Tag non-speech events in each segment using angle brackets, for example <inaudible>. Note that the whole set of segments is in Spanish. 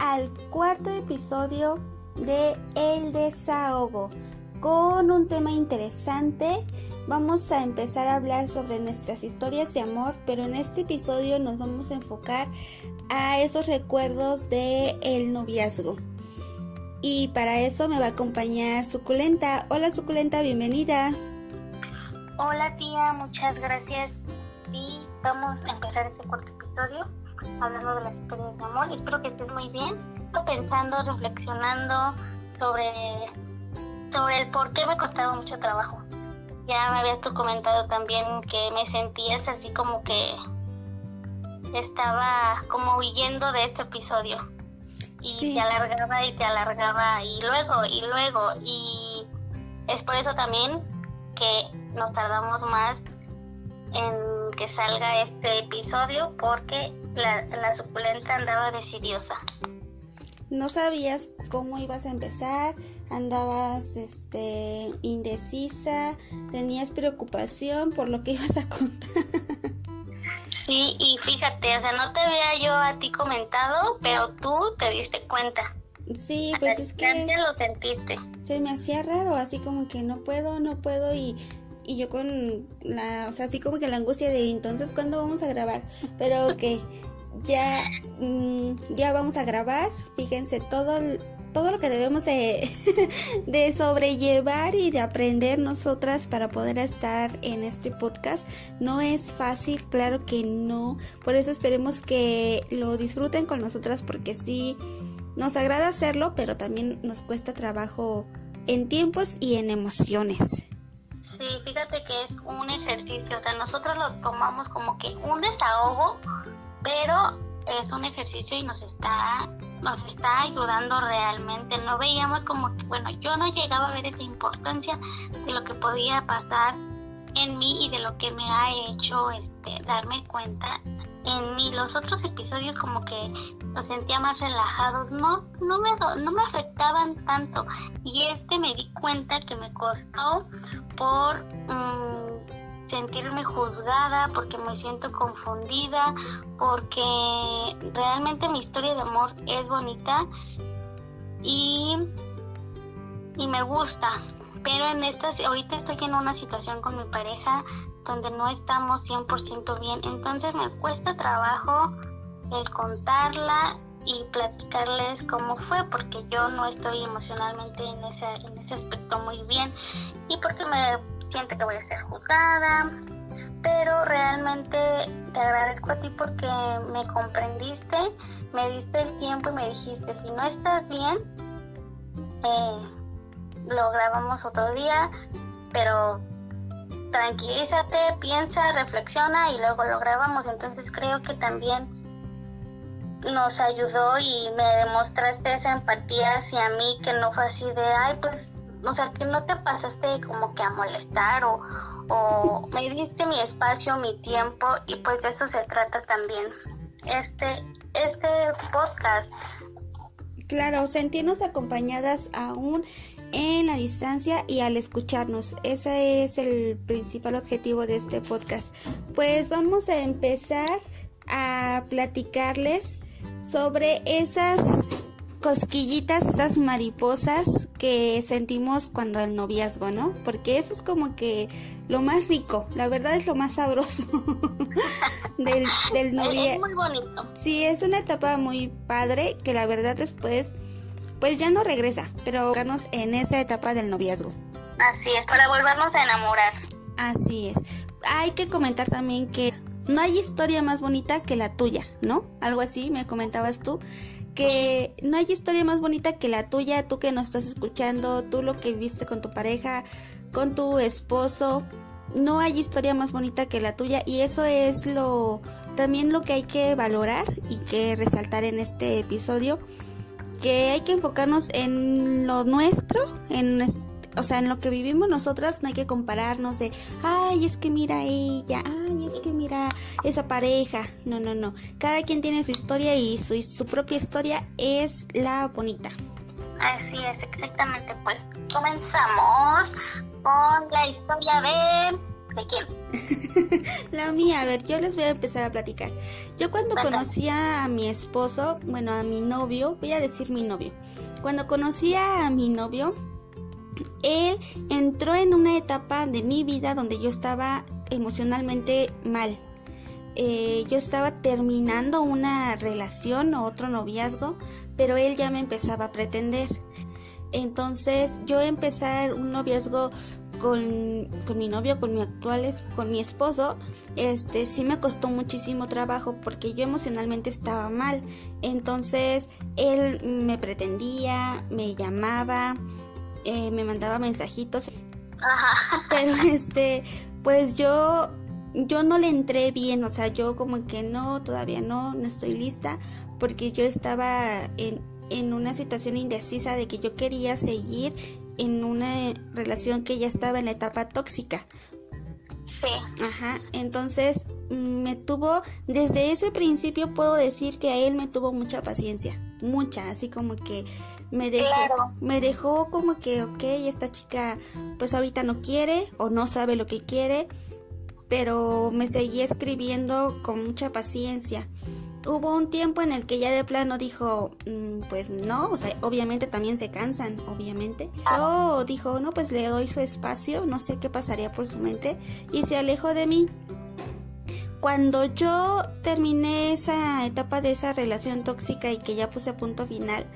al cuarto episodio de El desahogo con un tema interesante. Vamos a empezar a hablar sobre nuestras historias de amor, pero en este episodio nos vamos a enfocar a esos recuerdos de el noviazgo. Y para eso me va a acompañar Suculenta. Hola Suculenta, bienvenida. Hola tía, muchas gracias. Y vamos a empezar este cuarto episodio hablando de las historias de amor. Espero que estés muy bien. Estoy pensando, reflexionando sobre, sobre el por qué me costaba mucho trabajo. Ya me habías tú comentado también que me sentías así como que estaba como huyendo de este episodio. Y te alargaba y te alargaba y luego y luego. Y es por eso también que nos tardamos más en que salga este episodio porque la, la suculenta andaba decidiosa. No sabías cómo ibas a empezar, andabas este indecisa, tenías preocupación por lo que <laughs> ibas a contar. Sí, y fíjate, o sea, no te había yo a ti comentado, pero tú te diste cuenta. Sí, pues es que... lo sentiste. Se me hacía raro, así como que no puedo, no puedo y y yo con la, o sea, así como que la angustia de entonces, ¿cuándo vamos a grabar? Pero que ya, mm, ya vamos a grabar, fíjense, todo, todo lo que debemos de, <laughs> de, sobrellevar y de aprender nosotras para poder estar en este podcast no es fácil, claro que no, por eso esperemos que lo disfruten con nosotras porque sí, nos agrada hacerlo, pero también nos cuesta trabajo en tiempos y en emociones. Sí, fíjate que es un ejercicio, o sea, nosotros lo tomamos como que un desahogo, pero es un ejercicio y nos está nos está ayudando realmente. No veíamos como que, bueno, yo no llegaba a ver esa importancia de lo que podía pasar en mí y de lo que me ha hecho este darme cuenta en mí. Los otros episodios como que los sentía más relajados, no no me no me afectaban tanto y este me di cuenta que me costó por mm, sentirme juzgada, porque me siento confundida, porque realmente mi historia de amor es bonita y, y me gusta. Pero en estas, ahorita estoy en una situación con mi pareja donde no estamos 100% bien, entonces me cuesta trabajo el contarla y platicarles cómo fue, porque yo no estoy emocionalmente en ese, en ese aspecto muy bien y porque me siento que voy a ser juzgada, pero realmente te agradezco a ti porque me comprendiste, me diste el tiempo y me dijiste, si no estás bien, eh, lo grabamos otro día, pero tranquilízate, piensa, reflexiona y luego lo grabamos. Entonces creo que también nos ayudó y me demostraste esa empatía hacia mí que no fue así de, ay, pues, o sea, que no te pasaste como que a molestar o, o <laughs> me diste mi espacio, mi tiempo y pues de eso se trata también este, este podcast. Claro, sentirnos acompañadas aún en la distancia y al escucharnos. Ese es el principal objetivo de este podcast. Pues vamos a empezar a platicarles sobre esas cosquillitas, esas mariposas que sentimos cuando el noviazgo, ¿no? Porque eso es como que lo más rico, la verdad es lo más sabroso <laughs> del, del noviazgo. Es muy bonito. Sí, es una etapa muy padre que la verdad después, pues ya no regresa, pero quedarnos en esa etapa del noviazgo. Así es, para volvernos a enamorar. Así es. Hay que comentar también que no hay historia más bonita que la tuya, ¿no? Algo así me comentabas tú. Que no hay historia más bonita que la tuya, tú que nos estás escuchando, tú lo que viste con tu pareja, con tu esposo. No hay historia más bonita que la tuya y eso es lo también lo que hay que valorar y que resaltar en este episodio que hay que enfocarnos en lo nuestro, en o sea, en lo que vivimos nosotras no hay que compararnos de, ay, es que mira ella, ay, es que mira esa pareja. No, no, no. Cada quien tiene su historia y su, su propia historia es la bonita. Así es, exactamente. Pues comenzamos con la historia de... ¿De quién? <laughs> la mía, a ver, yo les voy a empezar a platicar. Yo cuando conocía a mi esposo, bueno, a mi novio, voy a decir mi novio. Cuando conocía a mi novio, él entró en una etapa de mi vida donde yo estaba emocionalmente mal. Eh, yo estaba terminando una relación o otro noviazgo, pero él ya me empezaba a pretender. Entonces yo empezar un noviazgo con, mi novio, con mi actual, con mi esposo, este sí me costó muchísimo trabajo porque yo emocionalmente estaba mal. Entonces él me pretendía, me llamaba, eh, me mandaba mensajitos. Pero <laughs> este, pues yo yo no le entré bien, o sea, yo como que no, todavía no, no estoy lista, porque yo estaba en, en una situación indecisa de que yo quería seguir en una relación que ya estaba en la etapa tóxica. Sí. Ajá, entonces mm, me tuvo, desde ese principio puedo decir que a él me tuvo mucha paciencia, mucha, así como que me dejó, me dejó como que, ok, esta chica pues ahorita no quiere o no sabe lo que quiere, pero me seguía escribiendo con mucha paciencia hubo un tiempo en el que ya de plano dijo, mm, pues no, o sea, obviamente también se cansan, obviamente. Yo dijo, no, pues le doy su espacio, no sé qué pasaría por su mente, y se alejó de mí. Cuando yo terminé esa etapa de esa relación tóxica y que ya puse a punto final,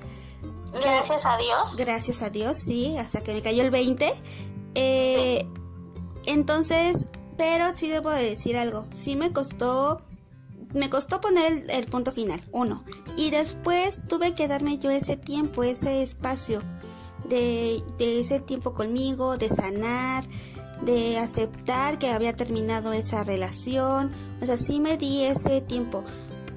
Gracias a Dios. Gracias a Dios, sí, hasta que me cayó el 20. Eh, entonces, pero sí debo de decir algo. Sí me costó me costó poner el, punto final, uno. Y después tuve que darme yo ese tiempo, ese espacio de, de ese tiempo conmigo, de sanar, de aceptar que había terminado esa relación. O sea, sí me di ese tiempo.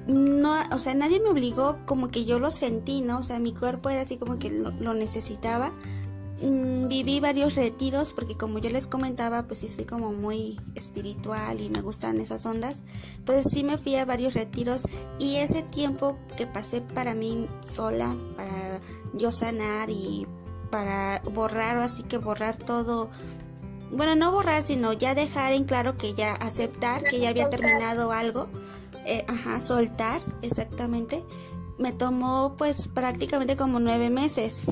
No, o sea, nadie me obligó, como que yo lo sentí, ¿no? O sea, mi cuerpo era así como que lo necesitaba Mm, viví varios retiros porque como yo les comentaba, pues sí soy como muy espiritual y me gustan esas ondas. Entonces sí me fui a varios retiros y ese tiempo que pasé para mí sola, para yo sanar y para borrar así que borrar todo. Bueno, no borrar, sino ya dejar en claro que ya aceptar que ya había terminado algo. Eh, ajá, soltar, exactamente. Me tomó pues prácticamente como nueve meses.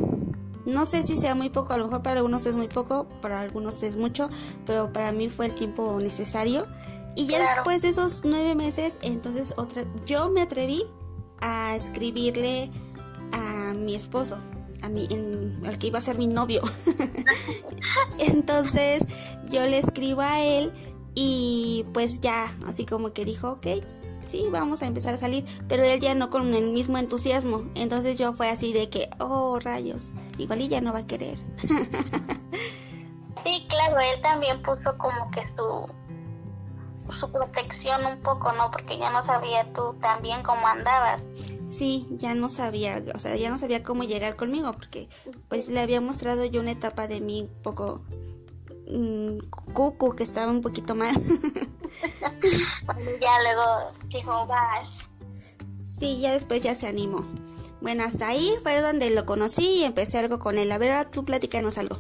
No sé si sea muy poco, a lo mejor para algunos es muy poco, para algunos es mucho, pero para mí fue el tiempo necesario. Y ya después de esos nueve meses, entonces otra, yo me atreví a escribirle a mi esposo, a mi, al que iba a ser mi novio. <laughs> entonces yo le escribo a él y pues ya, así como que dijo, ok, sí, vamos a empezar a salir, pero él ya no con el mismo entusiasmo. Entonces yo fue así de que, oh, rayos, igual y ya no va a querer. sí, claro, él también puso como que su su protección un poco, ¿no? Porque ya no sabía tú también cómo andabas. Sí, ya no sabía, o sea, ya no sabía cómo llegar conmigo, porque pues le había mostrado yo una etapa de mí un poco mmm, cucu, que estaba un poquito mal. <laughs> ya luego dijo, vas. Sí, ya después ya se animó. Bueno, hasta ahí fue donde lo conocí y empecé algo con él. A ver, tú platícanos algo.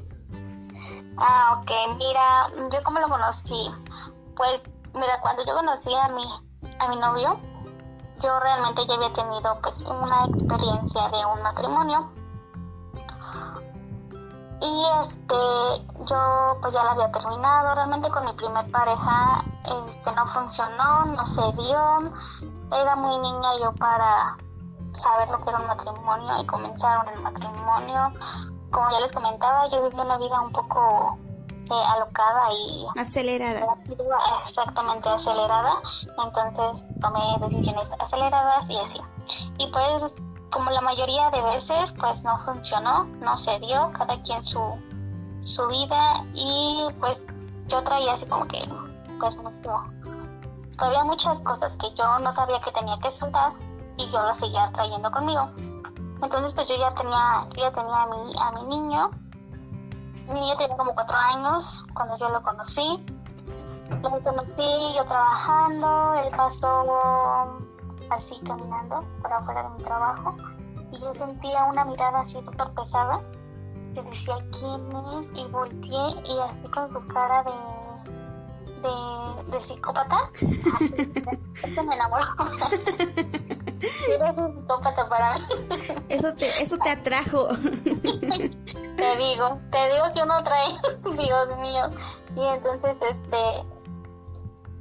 Ah, ok. Mira, yo cómo lo conocí. Pues, mira, cuando yo conocí a mi, a mi novio, yo realmente ya había tenido pues una experiencia de un matrimonio y este yo pues ya la había terminado realmente con mi primer pareja este no funcionó no se dio. Era muy niña yo para saber lo que era un matrimonio y comenzaron el matrimonio. Como ya les comentaba yo viví una vida un poco eh, alocada y acelerada. exactamente acelerada. Entonces tomé decisiones aceleradas y así. Y pues como la mayoría de veces, pues no funcionó, no se dio, cada quien su, su vida y pues yo traía así como que, pues mucho, todavía muchas cosas que yo no sabía que tenía que soltar y yo las seguía trayendo conmigo. Entonces pues yo ya tenía, yo ya tenía a mi, a mi niño, mi niño tenía como cuatro años cuando yo lo conocí. Lo conocí yo trabajando, él pasó así caminando por afuera de mi trabajo y yo sentía una mirada así súper pesada que decía quién es y volteé y así con su cara de, de, de psicópata. <laughs> Eso me enamoró. <laughs> Eres un psicópata para mí. Eso te, eso te atrajo. <laughs> te digo, te digo que uno trae, Dios mío. Y entonces, este,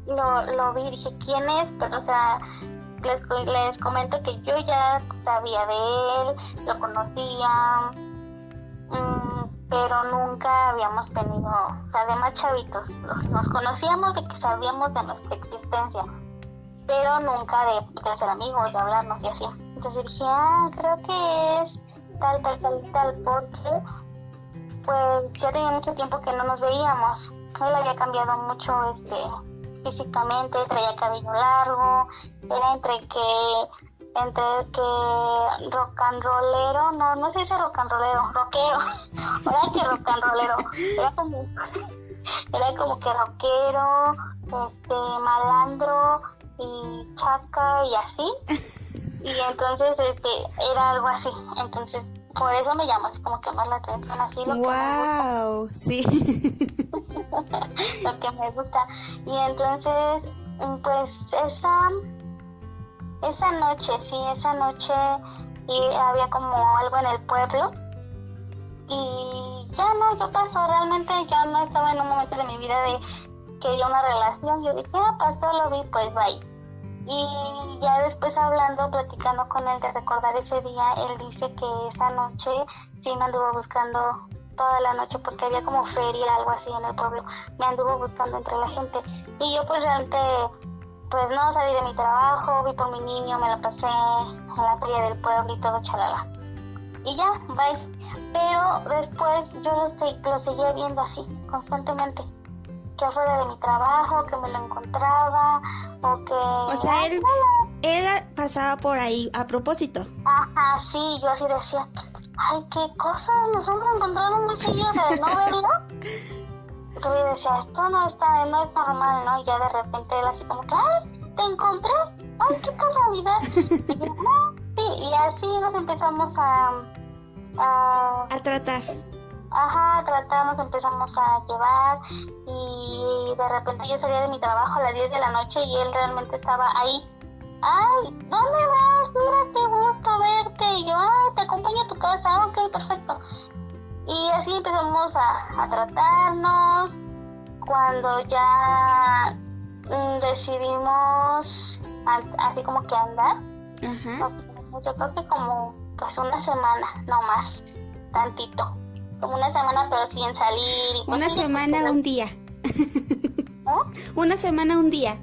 lo, lo vi dije, ¿quién es? Pero, o sea, les, les comento que yo ya sabía de él, lo conocía, mmm, pero nunca habíamos tenido, o sea, de más chavitos, nos conocíamos de que sabíamos de nuestra existencia, pero nunca de, de ser amigos, de hablarnos y así. Entonces dije, ah, creo que es tal, tal, tal, tal, porque pues ya tenía mucho tiempo que no nos veíamos. Él había cambiado mucho este físicamente, traía cabello largo, era entre que entre que rock and rollero, no, no se dice rock and rollero, rockero, <laughs> era que rock and rollero, era como, era como que rockero, este, malandro y chaca y así, y entonces este, era algo así, entonces por eso me llama así como que más la atención así lo wow, sí. <laughs> lo que me gusta. Y entonces, pues esa esa noche, sí, esa noche y había como algo en el pueblo y ya no, yo pasó, realmente ya no estaba en un momento de mi vida de quería una relación, yo dije, ah, pasó, lo vi, pues bye. Y ya después hablando, platicando con él de recordar ese día, él dice que esa noche sí me anduvo buscando toda la noche porque había como feria, algo así en el pueblo. Me anduvo buscando entre la gente. Y yo pues realmente pues no salí de mi trabajo, vi por mi niño, me lo pasé en la feria del pueblo y todo chalala. Y ya, bye. Pero después yo lo, lo seguía viendo así, constantemente. Que afuera de mi trabajo, que me lo encontraba, o sea, él, él pasaba por ahí a propósito. Ajá, sí, yo así decía, ay, qué cosa, nos hemos encontrado muy seguido de no verlo. Entonces <laughs> decía, esto no está, no es normal, ¿no? Y ya de repente él así como que, ay, te encontré, ay, qué casualidad. <laughs> y yo, no, sí, y así nos empezamos a... A, a tratar. Ajá, tratamos, empezamos a llevar y de repente yo salía de mi trabajo a las 10 de la noche y él realmente estaba ahí. Ay, ¿dónde vas? Mira, qué gusto verte. Y yo, ay, te acompaño a tu casa. Ok, perfecto. Y así empezamos a, a tratarnos. Cuando ya mm, decidimos así como que andar, Ajá. yo creo que como pues una semana, no más, tantito. Como una semana, pero sin salir. Y Una semana, pues, un día. ¿no? <laughs> Una semana, un día.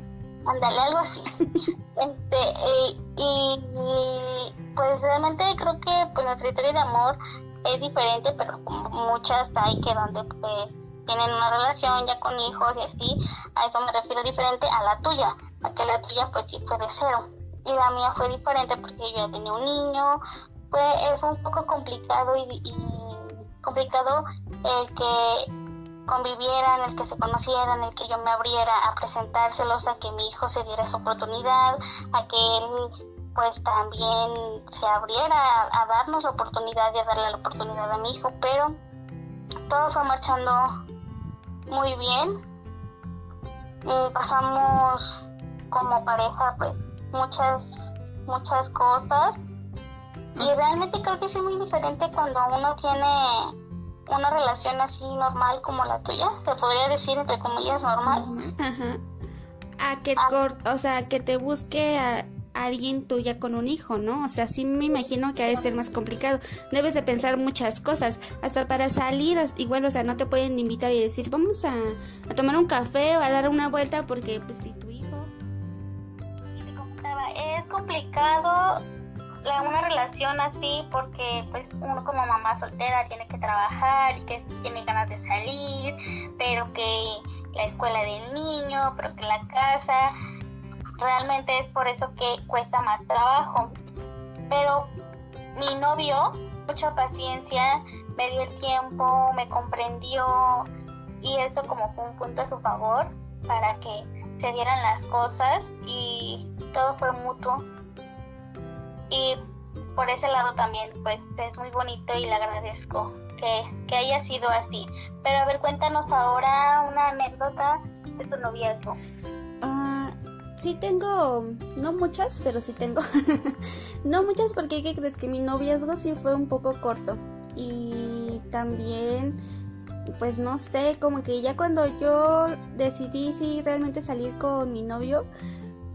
Ándale, algo así. este, eh, y, y, pues realmente creo que pues nuestra historia de amor es diferente, pero muchas hay que donde pues tienen una relación ya con hijos y así, a eso me refiero diferente a la tuya, a que la tuya pues sí fue de cero. Y la mía fue diferente porque yo ya tenía un niño, fue, fue un poco complicado y, y complicado el que convivieran, el que se conocieran, el que yo me abriera a presentárselos, a que mi hijo se diera su oportunidad, a que él pues también se abriera a, darnos la oportunidad y a darle la oportunidad a mi hijo, pero todo fue marchando muy bien. Y pasamos como pareja pues muchas, muchas cosas y realmente creo que es muy diferente cuando uno tiene una relación así normal como la tuya, se podría decir entre comillas normal. Ajá. A que, cor- o sea, que te busque a alguien tuya con un hijo, ¿no? O sea, sí me imagino que ha de ser más complicado. Debes de pensar muchas cosas. Hasta para salir, igual, o sea, no te pueden invitar y decir, vamos a, a tomar un café o a dar una vuelta porque, pues, si tu hijo... Es complicado una relación así porque pues uno como mamá soltera tiene que trabajar y que tiene ganas de salir, pero que la escuela del niño, pero que la casa, realmente es por eso que cuesta más trabajo. Pero mi novio, mucha paciencia, me dio el tiempo, me comprendió y eso como fue un punto a su favor para que se dieran las cosas y todo fue mutuo. Y por ese lado también, pues es muy bonito y le agradezco que, que haya sido así. Pero a ver, cuéntanos ahora una anécdota de tu noviazgo? Ah, sí tengo, no muchas, pero sí tengo. <laughs> no muchas porque ¿qué crees que mi noviazgo sí fue un poco corto. Y también, pues no sé, como que ya cuando yo decidí si realmente salir con mi novio,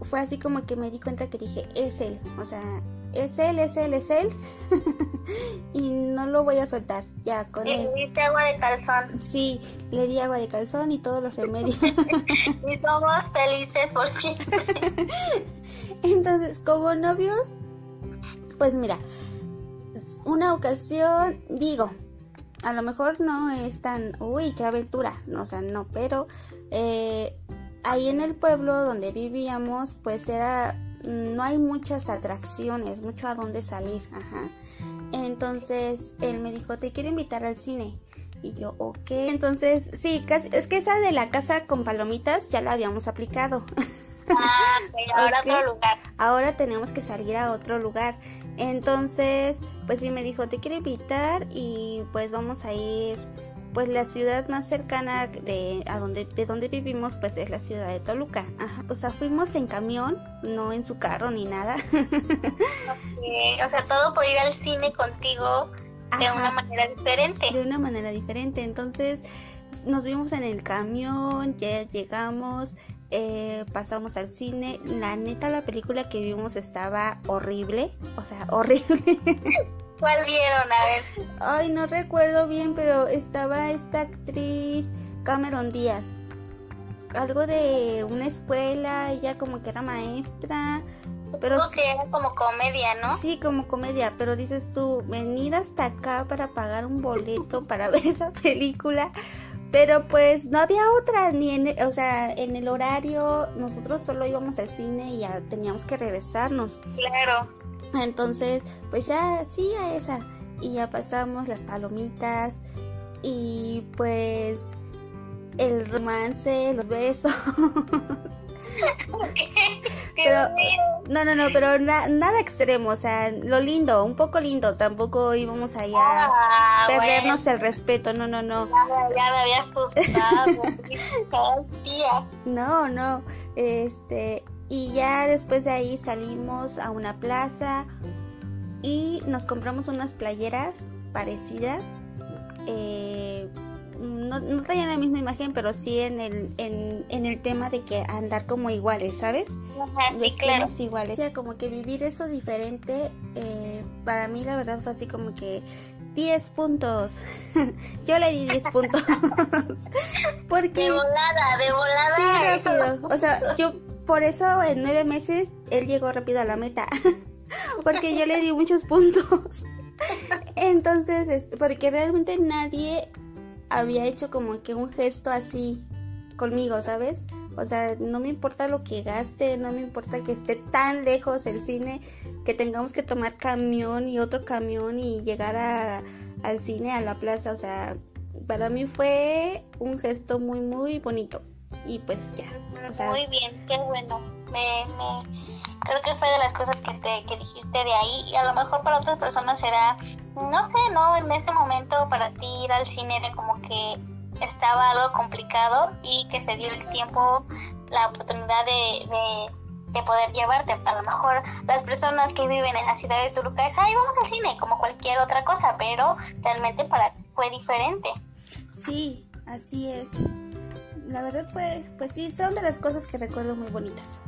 fue así como que me di cuenta que dije, es él. O sea, es él, es él, es él. <laughs> y no lo voy a soltar ya con él. ¿Le diste agua de calzón? Sí, le di agua de calzón y todos los remedios. <laughs> y somos felices por siempre. <laughs> Entonces, como novios, pues mira, una ocasión, digo, a lo mejor no es tan, uy, qué aventura, no, o sea, no, pero eh, ahí en el pueblo donde vivíamos, pues era no hay muchas atracciones, mucho a dónde salir, ajá. Entonces él me dijo, te quiero invitar al cine. Y yo, ok. Entonces, sí, casi, es que esa de la casa con palomitas ya la habíamos aplicado. <laughs> Ah, ahora otro lugar. Ahora tenemos que salir a otro lugar. Entonces, pues sí me dijo, te quiero invitar y pues vamos a ir pues la ciudad más cercana de a donde de donde vivimos pues es la ciudad de Toluca. Ajá. O sea, fuimos en camión, no en su carro ni nada. O sea, todo por ir al cine contigo de una manera diferente. De una manera diferente. Entonces, nos vimos en el camión, ya llegamos, eh, pasamos al cine. La neta, la película que vimos estaba horrible. O sea, horrible. <laughs> ¿Cuál vieron? A ver. Ay, no recuerdo bien, pero estaba esta actriz Cameron Díaz. Algo de una escuela, ella como que era maestra. Pero que era como comedia, ¿no? Sí, como comedia, pero dices tú, venir hasta acá para pagar un boleto para ver esa película. Pero pues no había otra, ni en, o sea, en el horario, nosotros solo íbamos al cine y ya teníamos que regresarnos. Claro. Entonces, pues ya, sí, a esa. Y ya pasamos las palomitas y pues el romance, los besos. <laughs> <laughs> pero no no no pero nada extremo o sea lo lindo un poco lindo. Tampoco íbamos allá a ah, perdernos el respeto no no no. Ya me había asustado <laughs> no no este y ya después de ahí salimos a una plaza y nos compramos unas playeras parecidas. Eh, no, no, traían la misma imagen, pero sí en el, en, en el tema de que andar como iguales, ¿sabes? Ajá, sí, claro. iguales. O sea, como que vivir eso diferente, eh, para mí la verdad fue así como que 10 puntos. <laughs> Yo le di 10 puntos. <laughs> <laughs> Porque... De volada, de volada. Sí, rápido. O sea, yo por eso en nueve meses él llegó rápido a la meta. <laughs> porque yo le di muchos puntos. <laughs> Entonces, porque realmente nadie había hecho como que un gesto así conmigo, ¿sabes? O sea, no me importa lo que gaste, no me importa que esté tan lejos el cine, que tengamos que tomar camión y otro camión y llegar a, al cine, a la plaza. O sea, para mí fue un gesto muy, muy bonito y pues ya. Muy bien, qué bueno. Me, creo que fue de las cosas que, te, que dijiste de ahí y a lo mejor para otras personas será, no sé, ¿no? En ese momento para ti ir al cine era como que estaba algo complicado y que se dio el tiempo, la oportunidad de, de, poder llevarte. A lo mejor las personas que viven en la ciudad de Toluca es, ay, vamos al cine, como cualquier otra cosa, pero realmente para ti fue diferente. Sí, así es la verdad fue, pues sí, son de las cosas que recuerdo muy bonitas.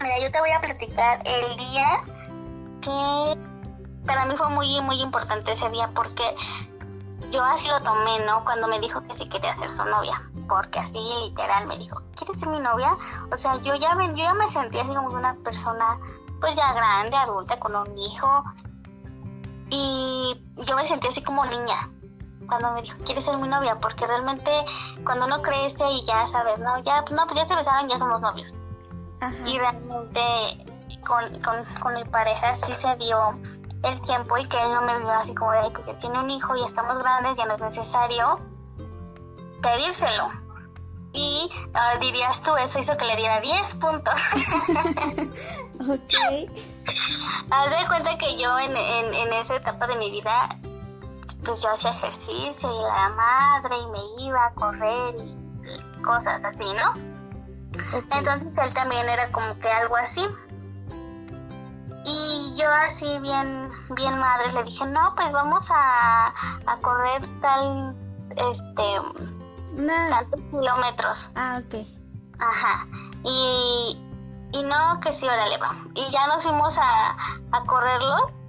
Mira, yo te voy a platicar el día que para mí fue muy, muy importante ese día porque yo así lo tomé, ¿no? Cuando me dijo que sí quería ser su novia, porque así literal me dijo, ¿quieres ser mi novia? O sea, yo ya me, yo ya me sentía así como una persona pues ya grande, adulta, con un hijo y yo me sentía así como niña, cuando me dijo, ¿quieres ser mi novia? Porque realmente cuando uno crece y ya sabes, ¿no? Ya, pues no, pues ya se besaron, ya somos novios. Y realmente con, con, con mi pareja sí se dio el tiempo y que él no me vio así como de, que tiene un hijo y estamos grandes, ya no es necesario pedírselo. Y uh, dirías tú, eso hizo que le diera 10 puntos. <laughs> ok. Haz de cuenta que yo en, en, en esa etapa de mi vida pues yo hacía ejercicio y la madre y me iba a correr y, cosas así, ¿no? Entonces él también era como que algo así. Y yo así bien, bien madre le dije, no, pues vamos a, a correr tal, este, tantos kilómetros. Ah, ok. Ajá. Y, y no, que sí, órale, va. Y ya nos fuimos a, a correrlos.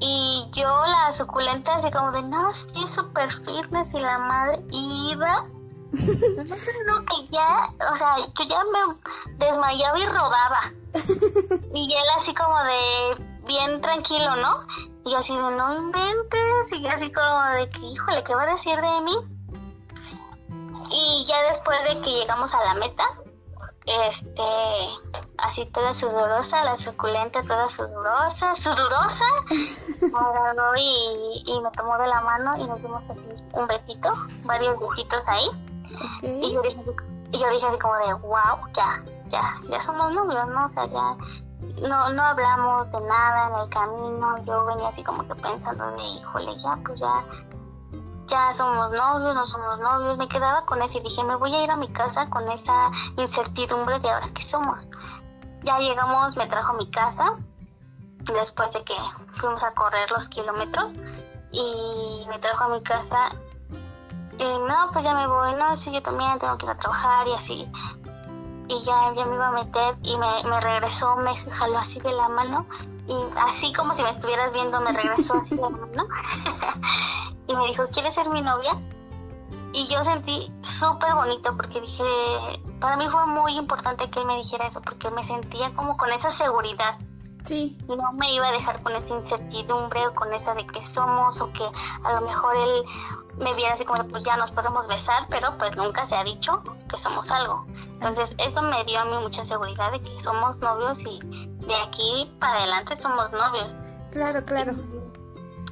Y yo, la suculenta, así como de, no, estoy súper fitness y la madre iba. <laughs> no, no, que ya, o sea, que ya me desmayaba y rodaba. y él así como de, bien tranquilo, ¿no? Y yo así de, no inventes. Y así como de que, híjole, ¿qué va a decir de mí? Y ya después de que llegamos a la meta, este, así toda sudorosa, la suculenta toda sudorosa, sudorosa, <laughs> y, y me tomó de la mano y nos dimos así un besito, varios besitos ahí. Y, yo dije, y yo dije así como de, wow, ya, ya, ya somos novios, ¿no? O sea, ya no, no hablamos de nada en el camino, yo venía así como que pensando de, híjole, ya, pues ya, ya somos novios, no somos novios, me quedaba con eso y dije, me voy a ir a mi casa con esa incertidumbre de ahora que somos. Ya llegamos, me trajo a mi casa, después de que fuimos a correr los kilómetros, y me trajo a mi casa, y no, pues ya me voy, no, sí, yo también tengo que ir a trabajar y así. Y ya, ya me iba a meter y me, me regresó, me jaló así de la mano, y así como si me estuvieras viendo, me regresó así de la mano. <laughs> y me dijo, ¿quieres ser mi novia? Y yo sentí súper bonito porque dije, para mí fue muy importante que él me dijera eso porque me sentía como con esa seguridad. Sí. No me iba a dejar con esa incertidumbre o con esa de que somos o que a lo mejor él me viera así como, pues ya nos podemos besar, pero pues nunca se ha dicho que somos algo. Entonces eso me dio a mí mucha seguridad de que somos novios y de aquí para adelante somos novios. Claro, claro.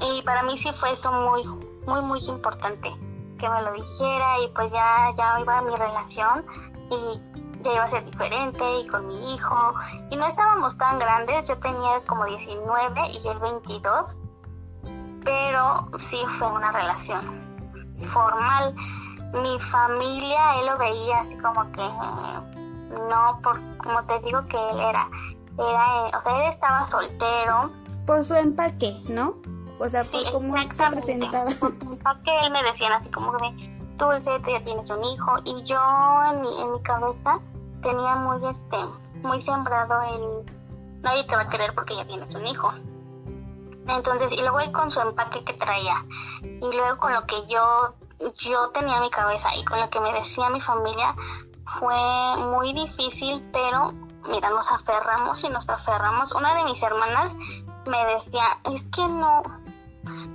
Y para mí sí fue eso muy, muy, muy importante que me lo dijera y pues ya, ya iba mi relación y ya iba a ser diferente y con mi hijo. Y no estábamos tan grandes, yo tenía como 19 y él 22, pero sí fue una relación formal. Mi familia, él lo veía así como que no, por, como te digo que él era, era, o sea, él estaba soltero. Por su empaque, ¿no? O sea, por cómo se presentaba. que él me decían así como de, Dulce, tú ya tienes un hijo. Y yo en mi, en mi cabeza tenía muy, este, muy sembrado el, nadie te va a querer porque ya tienes un hijo. Entonces, y luego él con su empaque que traía, y luego con lo que yo, yo tenía en mi cabeza y con lo que me decía mi familia, fue muy difícil, pero mira, nos aferramos y nos aferramos. Una de mis hermanas me decía, es que no,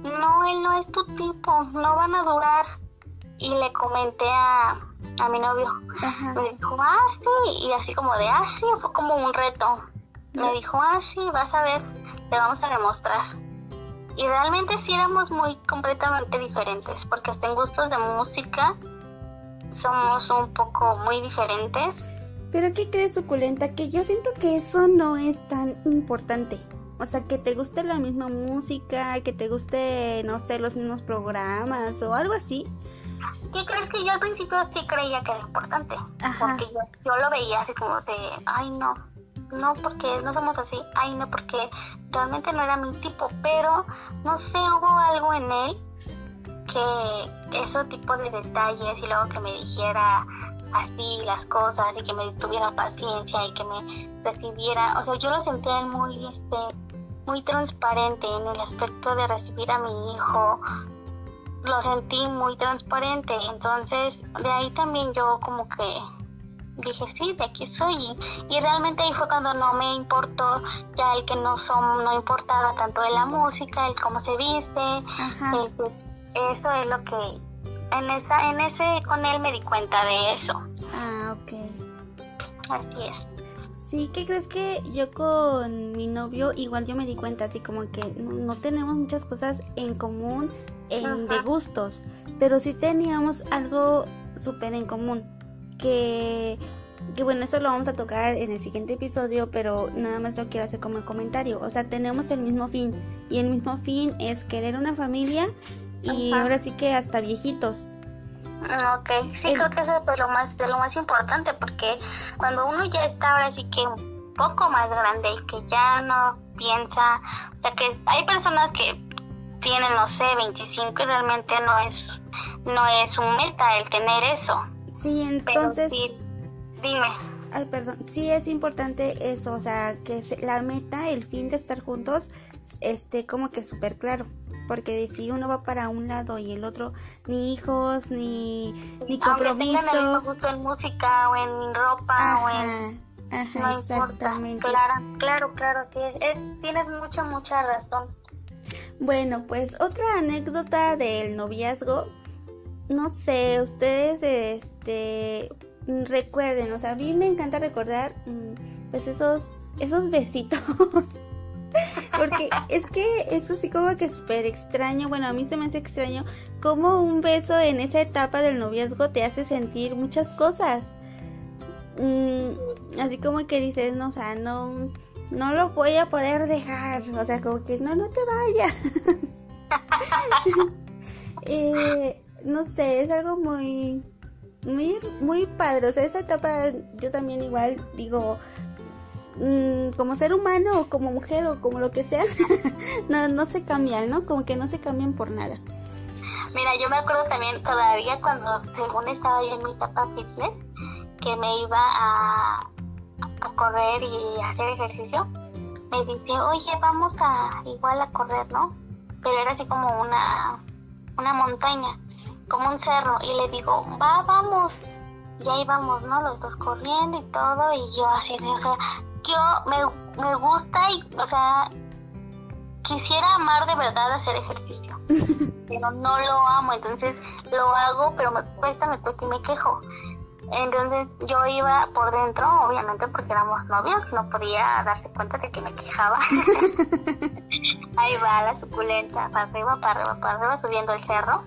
no, él no es tu tipo, no van a durar. Y le comenté a, a mi novio, me dijo, ah, sí, y así como de, ah, sí, fue como un reto. Me dijo, ah, sí, vas a ver, te vamos a demostrar. Y realmente sí éramos muy completamente diferentes, porque hasta en gustos de música somos un poco muy diferentes. Pero ¿qué crees, suculenta? Que yo siento que eso no es tan importante. O sea, que te guste la misma música, que te guste, no sé, los mismos programas o algo así. ¿Qué crees que yo al principio sí creía que era importante? Porque yo, yo lo veía así como de, ay no, no porque no somos así, ay no porque realmente no era mi tipo, pero no sé, hubo algo en él que ese tipo de detalles y luego que me dijera así las cosas y que me tuviera paciencia y que me recibiera, o sea, yo lo sentía muy, este, muy transparente en el aspecto de recibir a mi hijo. Lo sentí muy transparente, entonces de ahí también yo como que dije, sí, de aquí soy. Y realmente ahí fue cuando no me importó ya el que no son, no importaba tanto de la música, el cómo se viste, eso es lo que en esa, en ese con él me di cuenta de eso. Ah, ok. Así es. Sí, ¿qué crees que yo con mi novio igual yo me di cuenta así como que no, tenemos muchas cosas en común en, de gustos, pero sí teníamos algo súper en común que que bueno, eso lo vamos a tocar en el siguiente episodio, pero nada más lo quiero hacer como comentario. O sea, tenemos el mismo fin y el mismo fin es querer una familia y ahora sí que hasta viejitos. Ok, sí, creo que eso es lo más, de lo más importante porque cuando uno ya está ahora sí que un poco más grande y que ya no piensa, o sea que hay personas que tienen, no sé, 25 y realmente no es, no es un meta el tener eso. Sí, entonces... dime. Ay, perdón, sí es importante eso, o sea, que la meta, el fin de estar juntos, esté como que súper claro porque si uno va para un lado y el otro ni hijos ni ni compromiso. gusto en música o en ropa o en ajá, exactamente. claro claro claro sí es, tienes mucha mucha razón. Bueno pues otra anécdota del noviazgo no sé ustedes este recuerden o sea a mí me encanta recordar mm, pues esos esos besitos <laughs> Porque es que es así como que súper extraño, bueno, a mí se me hace extraño cómo un beso en esa etapa del noviazgo te hace sentir muchas cosas. Mm, así como que dices, no, o sea, no, no lo voy a poder dejar, o sea, como que no, no te vayas. <laughs> eh, no sé, es algo muy, muy, muy padre, o sea, esa etapa yo también igual digo, Mm, como ser humano o como mujer o como lo que sea, <laughs> no, no se cambian, ¿no? Como que no se cambian por nada. Mira, yo me acuerdo también todavía cuando según estaba yo en mi etapa fitness, que me iba a, correr y hacer ejercicio, me dice, oye, vamos a igual a correr, ¿no? Pero era así como una, una montaña, como un cerro, y le digo, va, vamos. Y ahí vamos, ¿no? Los dos corriendo y todo, y yo así, o sea, yo me, me gusta y, o sea, quisiera amar de verdad hacer ejercicio, <laughs> pero no lo amo, entonces lo hago, pero me cuesta, me cuesta y me quejo. Entonces yo iba por dentro, obviamente porque éramos novios, no podía darse cuenta de que me quejaba. <laughs> <laughs> Ahí va la suculenta, para arriba, para arriba, para arriba, subiendo el cerro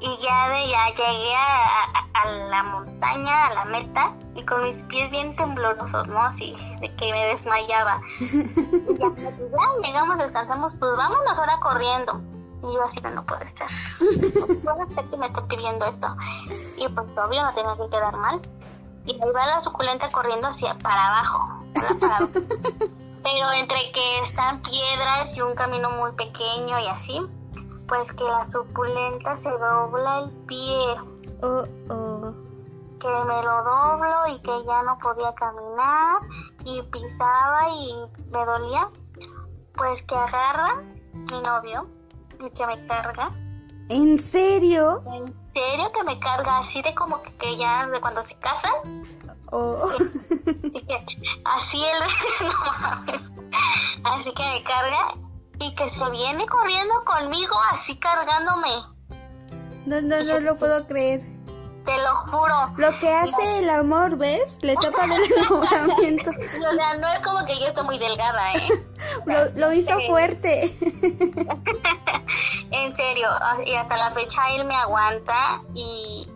y ya de ya llegué a, la montaña, a la meta, y con mis pies bien temblorosos, ¿no? Así, de que me desmayaba. <laughs> y ya, pues, ya llegamos, descansamos, pues vámonos ahora corriendo. Y yo así, no puede ser. No puede ser <laughs> que me esté pidiendo esto. Y pues obvio no tenía que quedar mal. Y ahí va la suculenta corriendo hacia para abajo. Para abajo. <laughs> Pero entre que están piedras y un camino muy pequeño y así, pues que la suculenta se dobla el pie. Oh, oh. Que me lo doblo y que ya no podía caminar y pisaba y me dolía. Pues que agarra mi novio y que me carga. ¿En serio? En serio que me carga, así de como que, ya de cuando se casan. Oh. así él, <laughs> así que me carga y que se viene corriendo conmigo así cargándome. No, no, no lo puedo creer. Te lo juro. Lo que hace el amor, ¿ves? Le tapa del <laughs> enamoramiento. o sea, no es como que yo esté muy delgada, ¿eh? <laughs> lo, hizo fuerte. <laughs> en serio, y hasta la fecha él me aguanta y,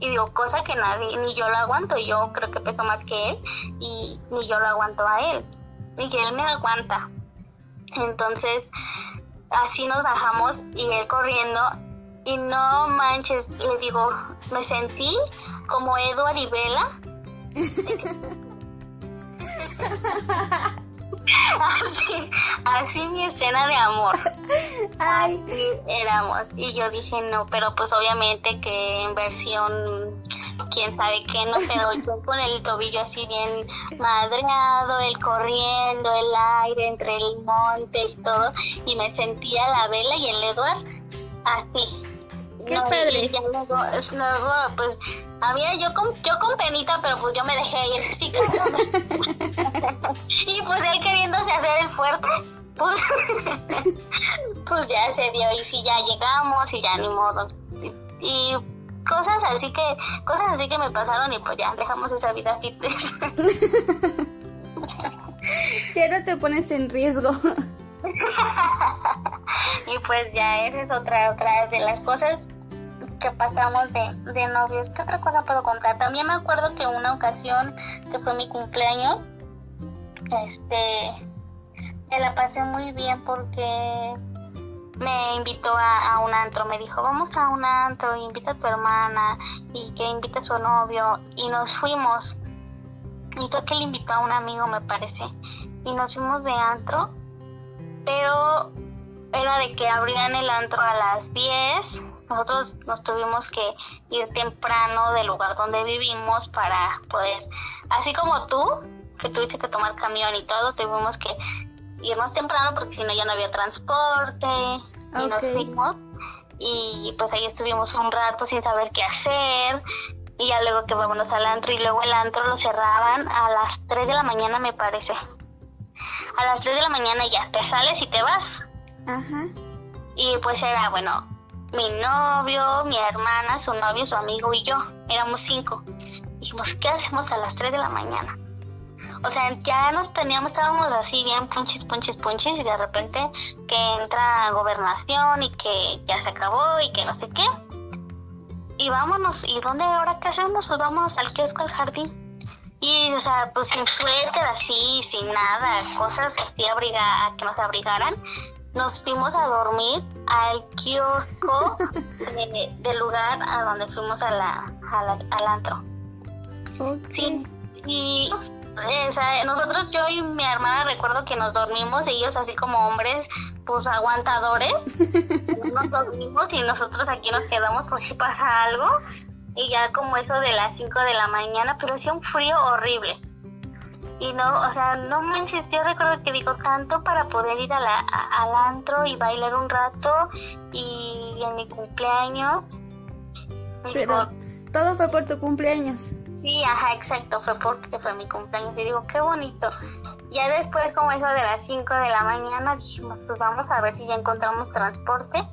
y digo, cosa que nadie, ni yo lo aguanto, yo creo que peso más que él y ni yo lo aguanto a él. Y que él me aguanta. Entonces, así nos bajamos y él corriendo y no manches, le digo, me sentí como Edward y Bella. <laughs> así, así mi escena de amor. <laughs> Ay. Así éramos. Y yo dije, no, pero pues obviamente que en versión quién sabe qué, no, pero <laughs> yo con el tobillo así bien madreado, el corriendo, el aire entre el monte y todo, y me sentía la vela y el Edward así. Qué padre. Y luego, luego, pues, había yo con, yo con penita, pero pues yo me dejé ir. <laughs> <laughs> y pues él queriéndose hacer el fuerte, pues, <laughs> pues ya se dio. Y si ya llegamos, y ya ni modo. y cosas así que cosas así que me pasaron y pues ya dejamos esa vida fitness. ya no te pones en riesgo. <laughs> y pues ya esa es otra otra de las cosas que pasamos de, de novios. ¿Qué otra cosa puedo contar? También me acuerdo que una ocasión que fue mi cumpleaños, este, me la pasé muy bien porque me invitó a, un antro, me dijo, vamos a un antro, invita a tu hermana y que invite a su novio y nos fuimos. Y creo que le invitó a un amigo, me parece, y nos fuimos de antro, pero era de que abrían el antro a las 10, nosotros nos tuvimos que ir temprano del lugar donde vivimos para poder, así como tú, que tuviste que tomar camión y todo, tuvimos que irnos temprano porque si no ya no había transporte y nos fuimos. Y pues ahí estuvimos un rato sin saber qué hacer. Y ya luego que vámonos al antro y luego el antro lo cerraban a las 3 de la mañana me parece. A las 3 de la mañana ya te sales y te vas. Ajá. Y pues era, bueno, mi novio, mi hermana, su novio, su amigo y yo. Éramos cinco. Dijimos, ¿qué hacemos a las 3 de la mañana? o sea, ya nos teníamos, estábamos así bien punches, punches, punches y de repente que entra gobernación y que ya se acabó y que no sé qué. Y vámonos, ¿y dónde ahora qué hacemos? Pues vámonos al kiosco, al jardín. Y, o sea, pues sin suéter, así, sin nada, cosas así abriga, que nos abrigaran. Nos fuimos a dormir al kiosco del lugar a donde fuimos a la, al antro. Sí, y nosotros, yo y mi hermana, recuerdo que nos dormimos, ellos así como hombres, pues aguantadores, <laughs> nos dormimos y nosotros aquí nos quedamos por si pasa algo. Y ya como eso de las 5 de la mañana, pero hacía un frío horrible. Y no, o sea, no me insistió, recuerdo que digo tanto para poder ir a la, al antro y bailar un rato y en mi cumpleaños. Pero todo fue por tu cumpleaños. Sí, ajá, exacto, fue porque fue mi cumpleaños y digo, qué bonito. Ya después, como eso de las 5 de la mañana, dijimos, pues vamos a ver si ya encontramos transporte.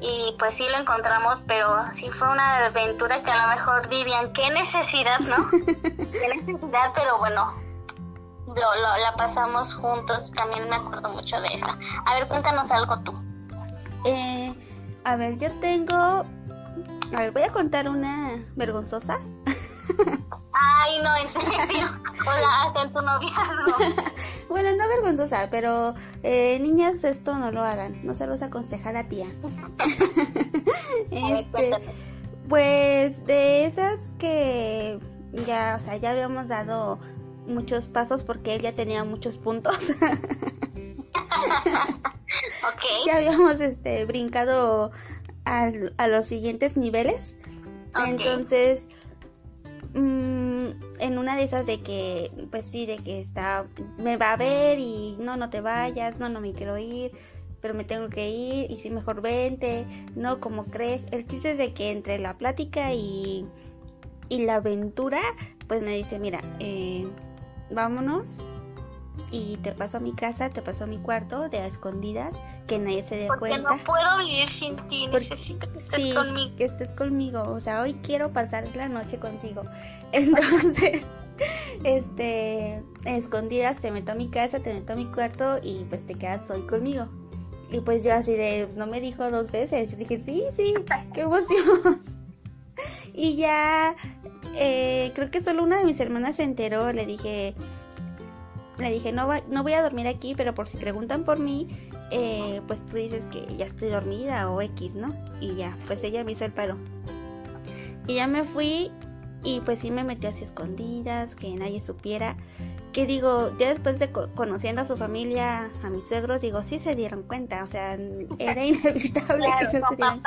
Y pues sí lo encontramos, pero sí fue una aventura que a lo mejor dirían, qué necesidad, ¿no? <laughs> qué necesidad, pero bueno, lo, lo, la pasamos juntos, también me acuerdo mucho de esa. A ver, cuéntanos algo tú. Eh, a ver, yo tengo... A ver, voy a contar una vergonzosa. <laughs> Ay, no, en serio. <laughs> Hola, en tu noviazgo. <laughs> bueno, no vergonzosa, pero eh, niñas, esto no lo hagan. No se los aconseja la tía. <laughs> este, pues de esas que ya, o sea, ya habíamos dado muchos pasos porque él ya tenía muchos puntos. okay. Ya habíamos este brincado a, a los siguientes niveles. Entonces, Mm, en una de esas de que, pues sí, de que está, me va a ver y no, no te vayas, no, no me quiero ir, pero me tengo que ir y si mejor vente, no, como crees. El chiste es de que entre la plática y, y la aventura, pues me dice, mira, eh, vámonos y te paso a mi casa, te paso a mi cuarto de a escondidas, que nadie se dé Porque cuenta. no puedo vivir sin ti, necesito que estés conmigo. que estés conmigo, o sea, hoy quiero pasar la noche contigo. <laughs> Entonces, este, escondidas te meto a mi casa, te meto a mi cuarto y pues te quedas hoy conmigo. Y pues yo así de, pues, no me dijo dos veces, yo dije, sí, sí, qué emoción. <laughs> y ya, eh, creo que solo una de mis hermanas se enteró, le dije, le dije, no, no voy a dormir aquí, pero por si preguntan por mí, eh, pues tú dices que ya estoy dormida o X, ¿no? Y ya, pues ella me hizo el paro. Y ya me fui y pues sí me metió así escondidas, que nadie supiera que digo, ya después de conociendo a su familia, a mis suegros, digo, sí se dieron cuenta, o sea, era inevitable que no se dieran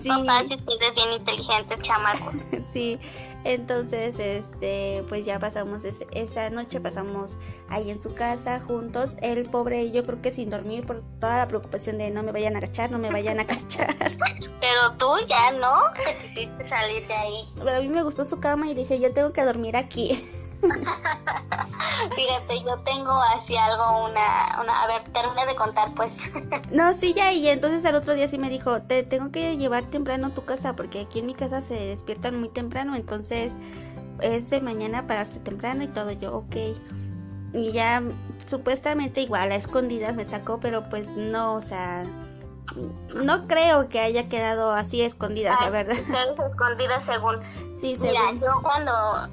Sí. Papás ustedes bien inteligentes, chamacos. <laughs> sí, entonces, este, pues ya pasamos esa noche, pasamos ahí en su casa juntos, el pobre, yo creo que sin dormir por toda la preocupación de no me vayan a cachar, no me vayan a cachar. <laughs> Pero tú ya no, te quisiste salir de ahí. Pero a mí me gustó su cama y dije, yo tengo que dormir aquí. <laughs> Fíjate, yo tengo así algo, una, una, a ver, termina de contar pues. <laughs> no, sí, ya, y entonces al otro día sí me dijo, te tengo que llevar temprano a tu casa, porque aquí en mi casa se despiertan muy temprano, entonces es de mañana pararse temprano y todo, yo, ok. Y ya supuestamente igual a escondidas me sacó, pero pues no, o sea, no creo que haya quedado así escondida, la verdad. Escondida según. Sí, Mira, yo cuando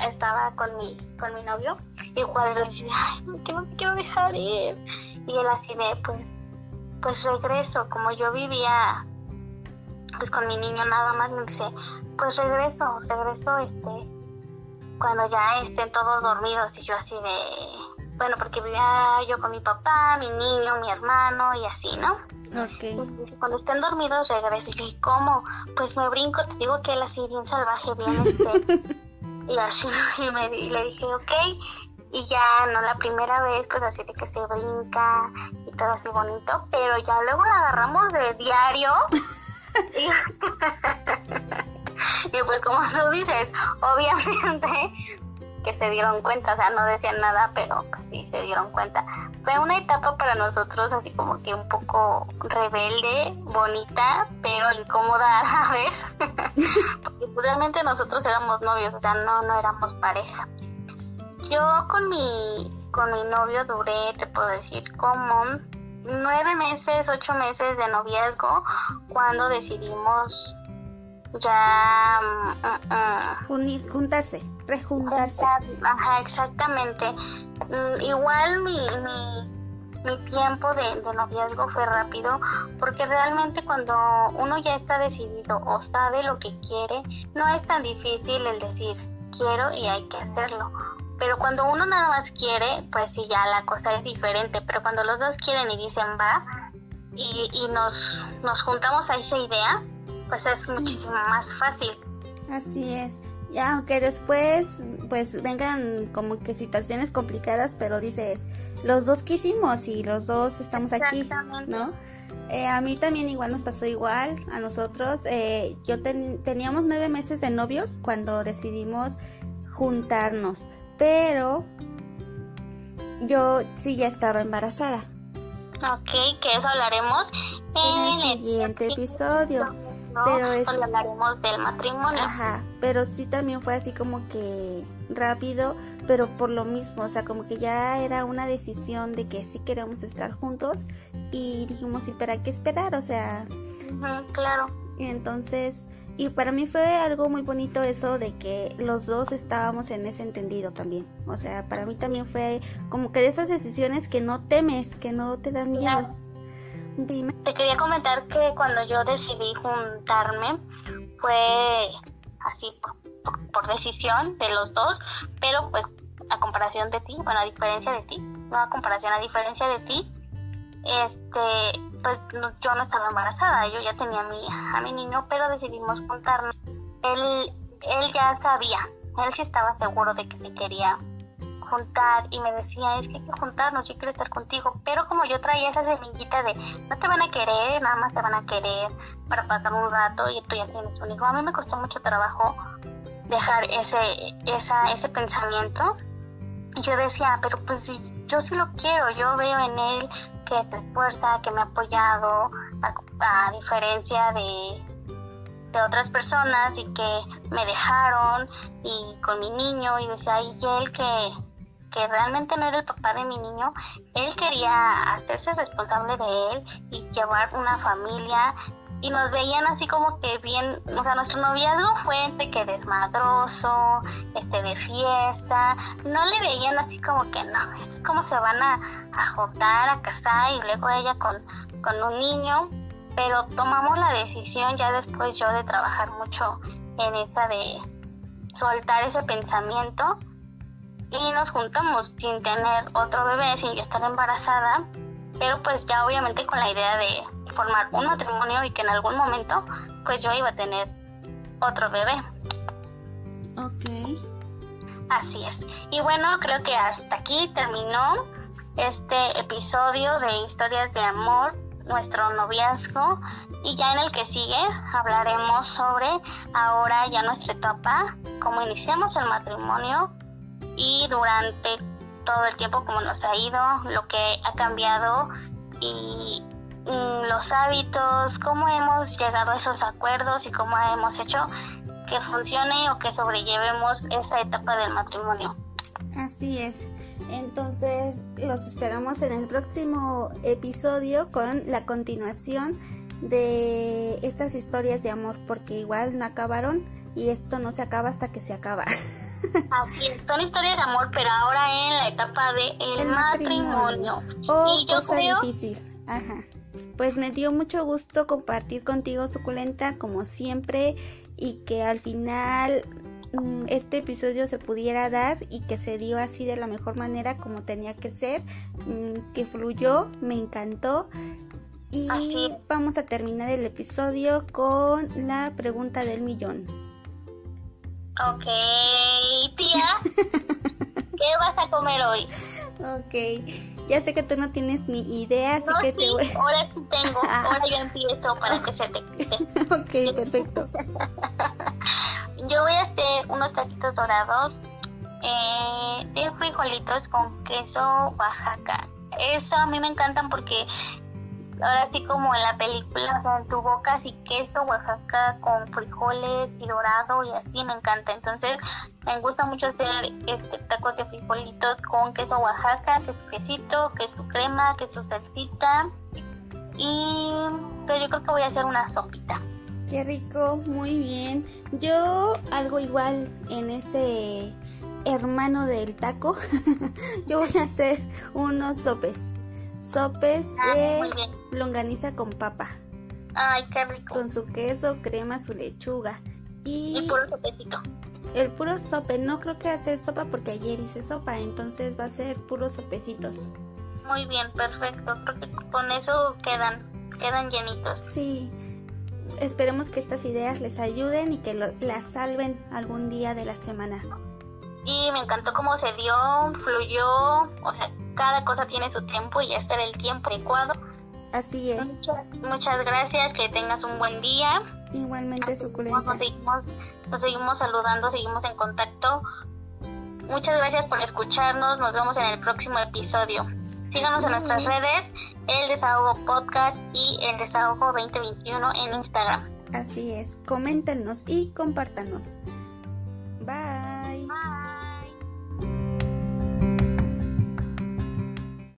estaba con mi, con mi novio, igual le decía, ay, no, que no quiero dejar ir. Y él así de, pues, pues regreso, como yo vivía pues con mi niño nada más, me dice, pues regreso, regreso este, cuando ya estén todos dormidos y yo así de, bueno, porque vivía yo con mi papá, mi niño, mi hermano y así, ¿no? Ok. cuando estén dormidos regreso. Y yo, ¿cómo? Pues me brinco, te digo que él así bien salvaje, bien <laughs> este. y así, y, me, y le dije, ok. Y ya, no la primera vez, pues así de que se brinca y todo así bonito. Pero ya luego la agarramos de diario. <laughs> <laughs> y, y pues como tú dices, obviamente que se dieron cuenta, o sea, no decían nada, pero pues, sí se dieron cuenta. Fue una etapa para nosotros así como que un poco rebelde, bonita, pero incómoda a la vez, <laughs> porque pues, realmente nosotros éramos novios, o sea, no, no éramos pareja. Yo con mi, con mi novio duré, te puedo decir, como nueve meses, ocho meses de noviazgo cuando decidimos ya mm, mm, mm. juntarse, rejuntarse. Ajá, exactamente. igual mi, mi, mi tiempo de, de, noviazgo fue rápido porque realmente cuando uno ya está decidido o sabe lo que quiere, no es tan difícil el decir quiero y hay que hacerlo. Pero cuando uno nada más quiere, pues sí, ya la cosa es diferente. Pero cuando los dos quieren y dicen va y, y nos, nos juntamos a esa idea, pues es muchísimo más fácil. Así es. Ya, aunque después pues vengan como que situaciones complicadas, pero dices, los dos quisimos y los dos estamos aquí, ¿no? Eh, a mí también igual nos pasó igual, a nosotros. Eh, yo teníamos nueve meses de novios cuando decidimos juntarnos, pero yo sí ya estaba embarazada. Ok, que eso hablaremos en, el siguiente episodio pero es... hablaremos del matrimonio. Ajá, pero sí también fue así como que rápido, pero por lo mismo, o sea, como que ya era una decisión de que sí queremos estar juntos y dijimos, ¿y para qué esperar? O sea... claro. Y entonces, y para mí fue algo muy bonito eso de que los dos estábamos en ese entendido también. O sea, para mí también fue como que de esas decisiones que no temes, que no te dan miedo. Te quería comentar que cuando yo decidí juntarme fue así por, decisión de los dos, pero pues a comparación de ti, bueno, a diferencia de ti, no a comparación, a diferencia de ti, este, pues yo no estaba embarazada, yo ya tenía a mi, a mi niño, pero decidimos juntarnos. Él, él ya sabía, él sí estaba seguro de que se quería juntar y me decía, es que hay que juntarnos, yo quiero estar contigo, pero como yo traía esa semillita de no te van a querer, nada más te van a querer para pasar un rato y tú ya tienes un hijo, a mí me costó mucho trabajo dejar ese, esa, ese pensamiento yo decía, pero pues yo sí lo quiero, yo veo en él que se esfuerza, que me ha apoyado, a, diferencia de, de otras personas y que me dejaron y con mi niño y decía, y él que que realmente no era el papá de mi niño, él quería hacerse responsable de él y llevar una familia y nos veían así como que bien, o sea, nuestro noviazgo fue que desmadroso, este de fiesta, no le veían así como que no, es como se van a, a juntar, a casar y luego ella con, con un niño, pero tomamos la decisión ya después yo de trabajar mucho en esa de soltar ese pensamiento y nos juntamos sin tener otro bebé, sin yo estar embarazada, pero pues ya obviamente con la idea de formar un matrimonio y que en algún momento pues yo iba a tener otro bebé. Ok. Así es. Y bueno, creo que hasta aquí terminó este episodio de historias de amor, nuestro noviazgo, y ya en el que sigue hablaremos sobre ahora ya nuestra etapa, cómo iniciamos el matrimonio, y durante todo el tiempo como nos ha ido, lo que ha cambiado y mm, los hábitos, cómo hemos llegado a esos acuerdos y cómo hemos hecho que funcione o que sobrellevemos esa etapa del matrimonio. Así es. Entonces los esperamos en el próximo episodio con la continuación de estas historias de amor porque igual no acabaron y esto no se acaba hasta que se acaba. <laughs> Así es, son historias de amor, pero ahora en la etapa de el, matrimonio. O cosa difícil. Ajá. pues me dio mucho gusto compartir contigo suculenta como siempre y que al final mm, este episodio se pudiera dar y que se dio así de la mejor manera como tenía que ser, mm, que fluyó, me encantó. Y vamos a terminar el episodio con la pregunta del millón. Ok, tía, <laughs> ¿qué vas a comer hoy? Ok, ya sé que tú no tienes ni idea, así que te voy. Ahora sí tengo, ah. <laughs> ahora yo empiezo para que se te quite. <laughs> ok, perfecto. yo voy a hacer unos taquitos dorados eh, de frijolitos con queso Oaxaca. Eso a mí me encantan porque ahora sí como en la película, en tu boca así queso Oaxaca con frijoles y dorado y así me encanta. Entonces me gusta mucho hacer este tacos de frijolitos con queso Oaxaca, que su quesito, que su crema, que su salsita y pero yo creo que voy a hacer una sopita. Qué rico, muy bien. Yo algo igual en ese hermano del taco. <laughs> yo voy a hacer unos sopes sopes ah, de longaniza con papa. Ay, qué rico. Con su queso, crema, su lechuga. Y el puro sopecito. El puro sope, no creo que hacer sopa porque ayer hice sopa, entonces va a ser puros sopecitos. Muy bien, perfecto. Porque con eso quedan, quedan llenitos. Sí. Esperemos que estas ideas les ayuden y que las salven algún día de la semana. Y me encantó cómo se dio, fluyó, o sea, cada cosa tiene su tiempo y este era el tiempo adecuado. Así es. Muchas, gracias, que tengas un buen día. Igualmente, suculenta. Nos seguimos, nos seguimos saludando, seguimos en contacto. Muchas gracias por escucharnos, nos vemos en el próximo episodio. Síganos en nuestras redes, El Desahogo Podcast y El Desahogo 2021 en Instagram. Así es, coméntenos y compártanos. Bye.